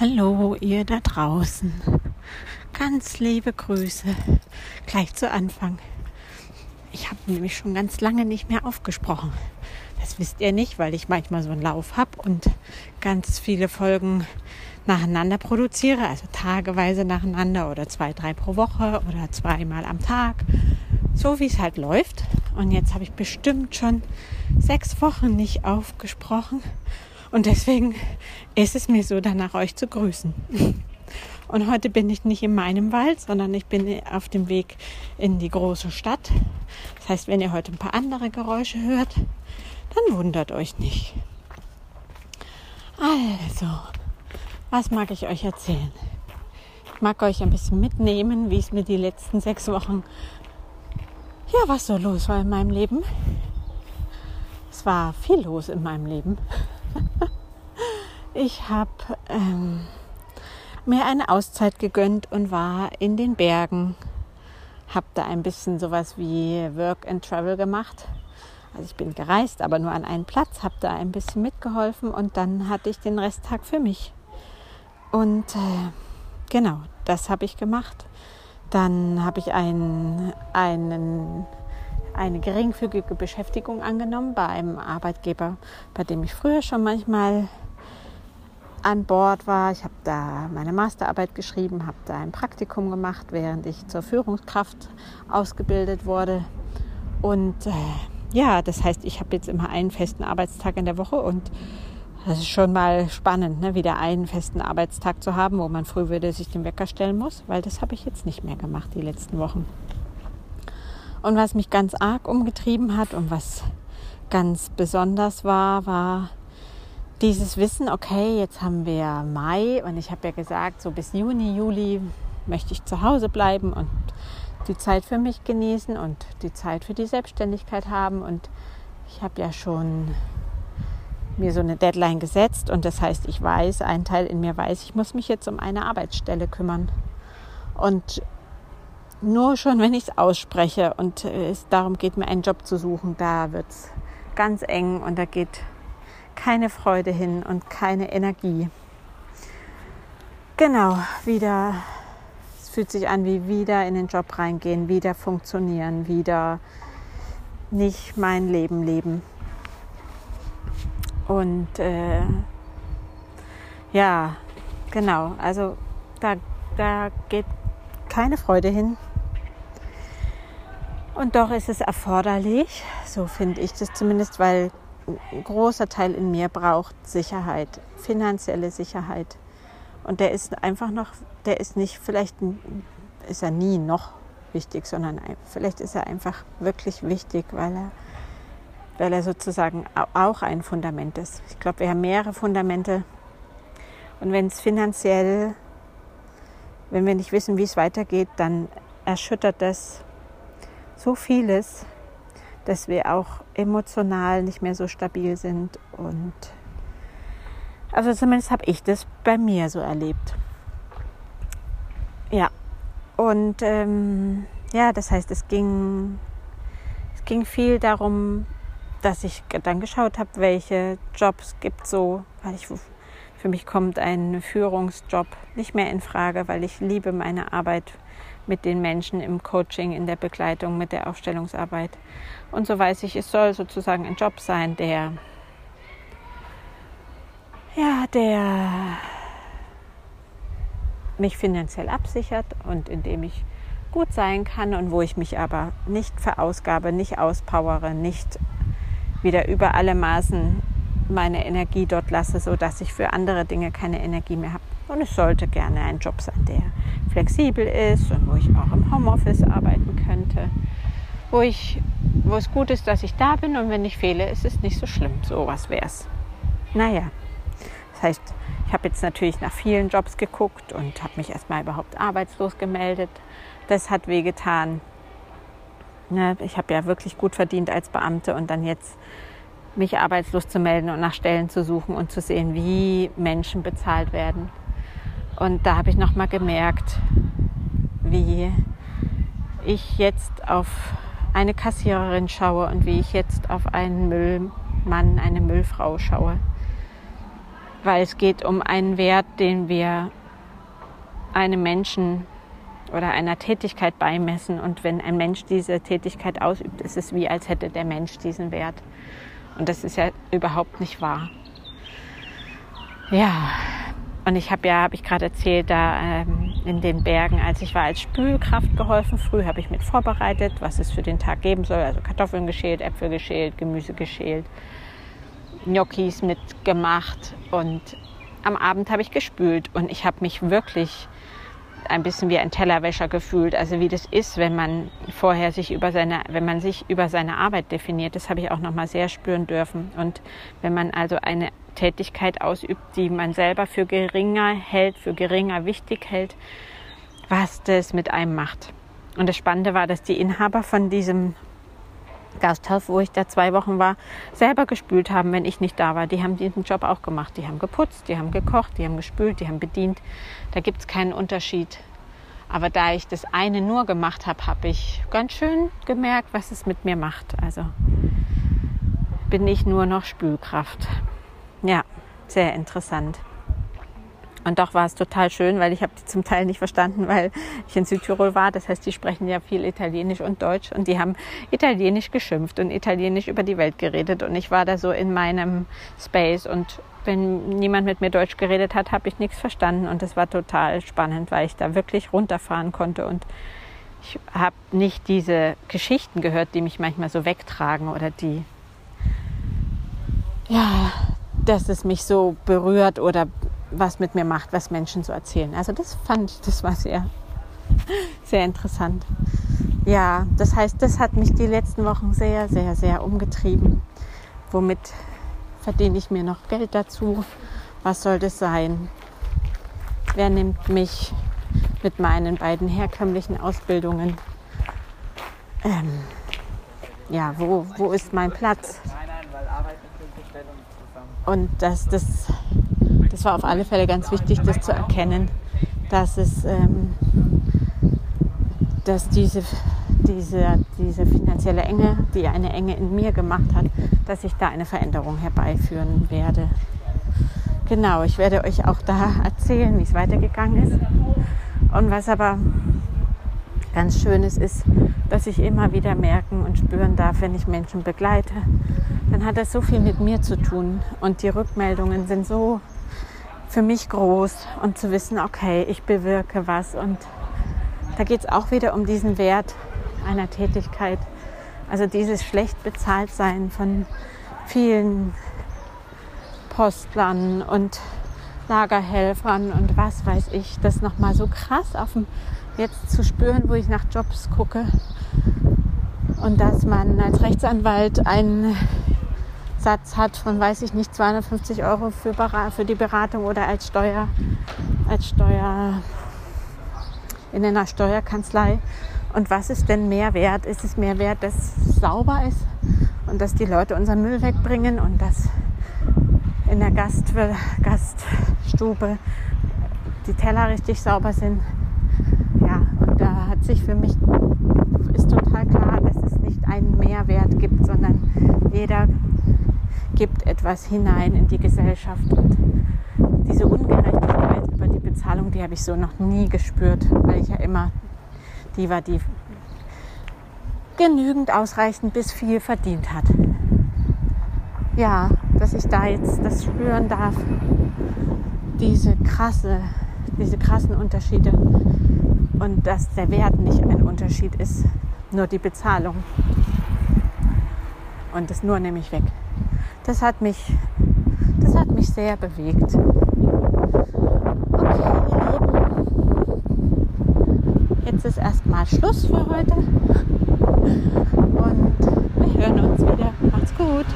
Hallo, ihr da draußen. Ganz liebe Grüße. Gleich zu Anfang. Ich habe nämlich schon ganz lange nicht mehr aufgesprochen. Das wisst ihr nicht, weil ich manchmal so einen Lauf habe und ganz viele Folgen nacheinander produziere, also tageweise nacheinander oder zwei, drei pro Woche oder zweimal am Tag. So wie es halt läuft. Und jetzt habe ich bestimmt schon sechs Wochen nicht aufgesprochen. Und deswegen ist es mir so, danach euch zu grüßen. Und heute bin ich nicht in meinem Wald, sondern ich bin auf dem Weg in die große Stadt. Das heißt, wenn ihr heute ein paar andere Geräusche hört, dann wundert euch nicht. Also, was mag ich euch erzählen? Ich mag euch ein bisschen mitnehmen, wie es mir die letzten sechs Wochen, ja, was so los war in meinem Leben. Es war viel los in meinem Leben. Ich habe ähm, mir eine Auszeit gegönnt und war in den Bergen. Habe da ein bisschen sowas wie Work and Travel gemacht. Also ich bin gereist, aber nur an einen Platz, habe da ein bisschen mitgeholfen und dann hatte ich den Resttag für mich. Und äh, genau, das habe ich gemacht. Dann habe ich einen, einen, eine geringfügige Beschäftigung angenommen bei einem Arbeitgeber, bei dem ich früher schon manchmal an Bord war. Ich habe da meine Masterarbeit geschrieben, habe da ein Praktikum gemacht, während ich zur Führungskraft ausgebildet wurde. Und äh, ja, das heißt, ich habe jetzt immer einen festen Arbeitstag in der Woche und das ist schon mal spannend, ne, wieder einen festen Arbeitstag zu haben, wo man früh würde sich den Wecker stellen muss, weil das habe ich jetzt nicht mehr gemacht die letzten Wochen. Und was mich ganz arg umgetrieben hat und was ganz besonders war, war dieses Wissen, okay, jetzt haben wir Mai und ich habe ja gesagt, so bis Juni, Juli möchte ich zu Hause bleiben und die Zeit für mich genießen und die Zeit für die Selbstständigkeit haben. Und ich habe ja schon mir so eine Deadline gesetzt und das heißt, ich weiß, ein Teil in mir weiß, ich muss mich jetzt um eine Arbeitsstelle kümmern. Und nur schon, wenn ich es ausspreche und es darum geht, mir einen Job zu suchen, da wird es ganz eng und da geht keine Freude hin und keine Energie. Genau, wieder, es fühlt sich an wie wieder in den Job reingehen, wieder funktionieren, wieder nicht mein Leben leben. Und äh, ja, genau, also da, da geht keine Freude hin. Und doch ist es erforderlich, so finde ich das zumindest, weil ein großer Teil in mir braucht Sicherheit, finanzielle Sicherheit. Und der ist einfach noch, der ist nicht, vielleicht ist er nie noch wichtig, sondern vielleicht ist er einfach wirklich wichtig, weil er, weil er sozusagen auch ein Fundament ist. Ich glaube, wir haben mehrere Fundamente. Und wenn es finanziell, wenn wir nicht wissen, wie es weitergeht, dann erschüttert das so vieles dass wir auch emotional nicht mehr so stabil sind. Und also zumindest habe ich das bei mir so erlebt. Ja, und ähm, ja, das heißt, es ging, es ging viel darum, dass ich dann geschaut habe, welche Jobs gibt so, weil ich für mich kommt ein Führungsjob nicht mehr in Frage, weil ich liebe meine Arbeit mit den Menschen im Coaching, in der Begleitung, mit der Aufstellungsarbeit. Und so weiß ich, es soll sozusagen ein Job sein, der, ja, der mich finanziell absichert und in dem ich gut sein kann und wo ich mich aber nicht verausgabe, nicht auspowere, nicht wieder über alle Maßen meine Energie dort lasse, sodass ich für andere Dinge keine Energie mehr habe. Und es sollte gerne ein Job sein, der flexibel ist und wo ich auch im Homeoffice arbeiten könnte, wo, ich, wo es gut ist, dass ich da bin und wenn ich fehle, ist es nicht so schlimm. So was wäre es. Naja, das heißt, ich habe jetzt natürlich nach vielen Jobs geguckt und habe mich erstmal überhaupt arbeitslos gemeldet. Das hat wehgetan. Ne, ich habe ja wirklich gut verdient als Beamte und dann jetzt mich arbeitslos zu melden und nach Stellen zu suchen und zu sehen, wie Menschen bezahlt werden. Und da habe ich nochmal gemerkt, wie ich jetzt auf eine Kassiererin schaue und wie ich jetzt auf einen Müllmann, eine Müllfrau schaue. weil es geht um einen Wert, den wir einem Menschen oder einer Tätigkeit beimessen. Und wenn ein Mensch diese Tätigkeit ausübt, ist es wie, als hätte der Mensch diesen Wert. Und das ist ja überhaupt nicht wahr. Ja, und ich habe ja, habe ich gerade erzählt, da ähm, in den Bergen, als ich war, als Spülkraft geholfen. Früh habe ich mit vorbereitet, was es für den Tag geben soll. Also Kartoffeln geschält, Äpfel geschält, Gemüse geschält, Gnocchis mitgemacht. Und am Abend habe ich gespült. Und ich habe mich wirklich ein bisschen wie ein Tellerwäscher gefühlt. Also wie das ist, wenn man vorher sich über seine, wenn man sich über seine Arbeit definiert. Das habe ich auch noch mal sehr spüren dürfen. Und wenn man also eine Tätigkeit ausübt, die man selber für geringer hält, für geringer wichtig hält, was das mit einem macht. Und das Spannende war, dass die Inhaber von diesem Gasthaus, wo ich da zwei Wochen war, selber gespült haben, wenn ich nicht da war. Die haben diesen Job auch gemacht. Die haben geputzt, die haben gekocht, die haben gespült, die haben bedient. Da gibt es keinen Unterschied. Aber da ich das eine nur gemacht habe, habe ich ganz schön gemerkt, was es mit mir macht. Also bin ich nur noch Spülkraft. Ja, sehr interessant. Und doch war es total schön, weil ich habe die zum Teil nicht verstanden, weil ich in Südtirol war. Das heißt, die sprechen ja viel Italienisch und Deutsch und die haben Italienisch geschimpft und Italienisch über die Welt geredet. Und ich war da so in meinem Space und wenn niemand mit mir Deutsch geredet hat, habe ich nichts verstanden. Und das war total spannend, weil ich da wirklich runterfahren konnte und ich habe nicht diese Geschichten gehört, die mich manchmal so wegtragen oder die, ja, dass es mich so berührt oder was mit mir macht, was Menschen so erzählen. Also das fand ich, das war sehr, sehr interessant. Ja, das heißt, das hat mich die letzten Wochen sehr, sehr, sehr umgetrieben. Womit verdiene ich mir noch Geld dazu? Was soll das sein? Wer nimmt mich mit meinen beiden herkömmlichen Ausbildungen? Ähm, ja, wo, wo ist mein Platz? Und dass das das war auf alle Fälle ganz wichtig, das zu erkennen, dass es, ähm, dass diese, diese, diese finanzielle Enge, die eine Enge in mir gemacht hat, dass ich da eine Veränderung herbeiführen werde. Genau, ich werde euch auch da erzählen, wie es weitergegangen ist. Und was aber ganz schön ist, ist, dass ich immer wieder merken und spüren darf, wenn ich Menschen begleite, dann hat das so viel mit mir zu tun. Und die Rückmeldungen sind so für mich groß und zu wissen, okay, ich bewirke was. Und da geht es auch wieder um diesen Wert einer Tätigkeit. Also dieses schlecht bezahlt sein von vielen Postlern und Lagerhelfern und was weiß ich, das nochmal so krass auf dem jetzt zu spüren, wo ich nach Jobs gucke und dass man als Rechtsanwalt einen Satz hat von, weiß ich nicht, 250 Euro für, für die Beratung oder als Steuer, als Steuer in einer Steuerkanzlei. Und was ist denn mehr wert? Ist es mehr wert, dass es sauber ist und dass die Leute unseren Müll wegbringen und dass in der Gast Gaststube die Teller richtig sauber sind? Ja, und da hat sich für mich, ist total klar, dass es nicht einen Mehrwert gibt, sondern jeder gibt etwas hinein in die Gesellschaft. Und diese Ungerechtigkeit über die Bezahlung, die habe ich so noch nie gespürt, weil ich ja immer die war, die genügend ausreichend bis viel verdient hat. Ja, dass ich da jetzt das spüren darf, diese krasse, diese krassen Unterschiede und dass der Wert nicht ein Unterschied ist, nur die Bezahlung. Und das nur nehme ich weg das hat mich, das hat mich sehr bewegt. Okay, ihr Lieben, jetzt ist erstmal Schluss für heute und wir hören uns wieder. Macht's gut.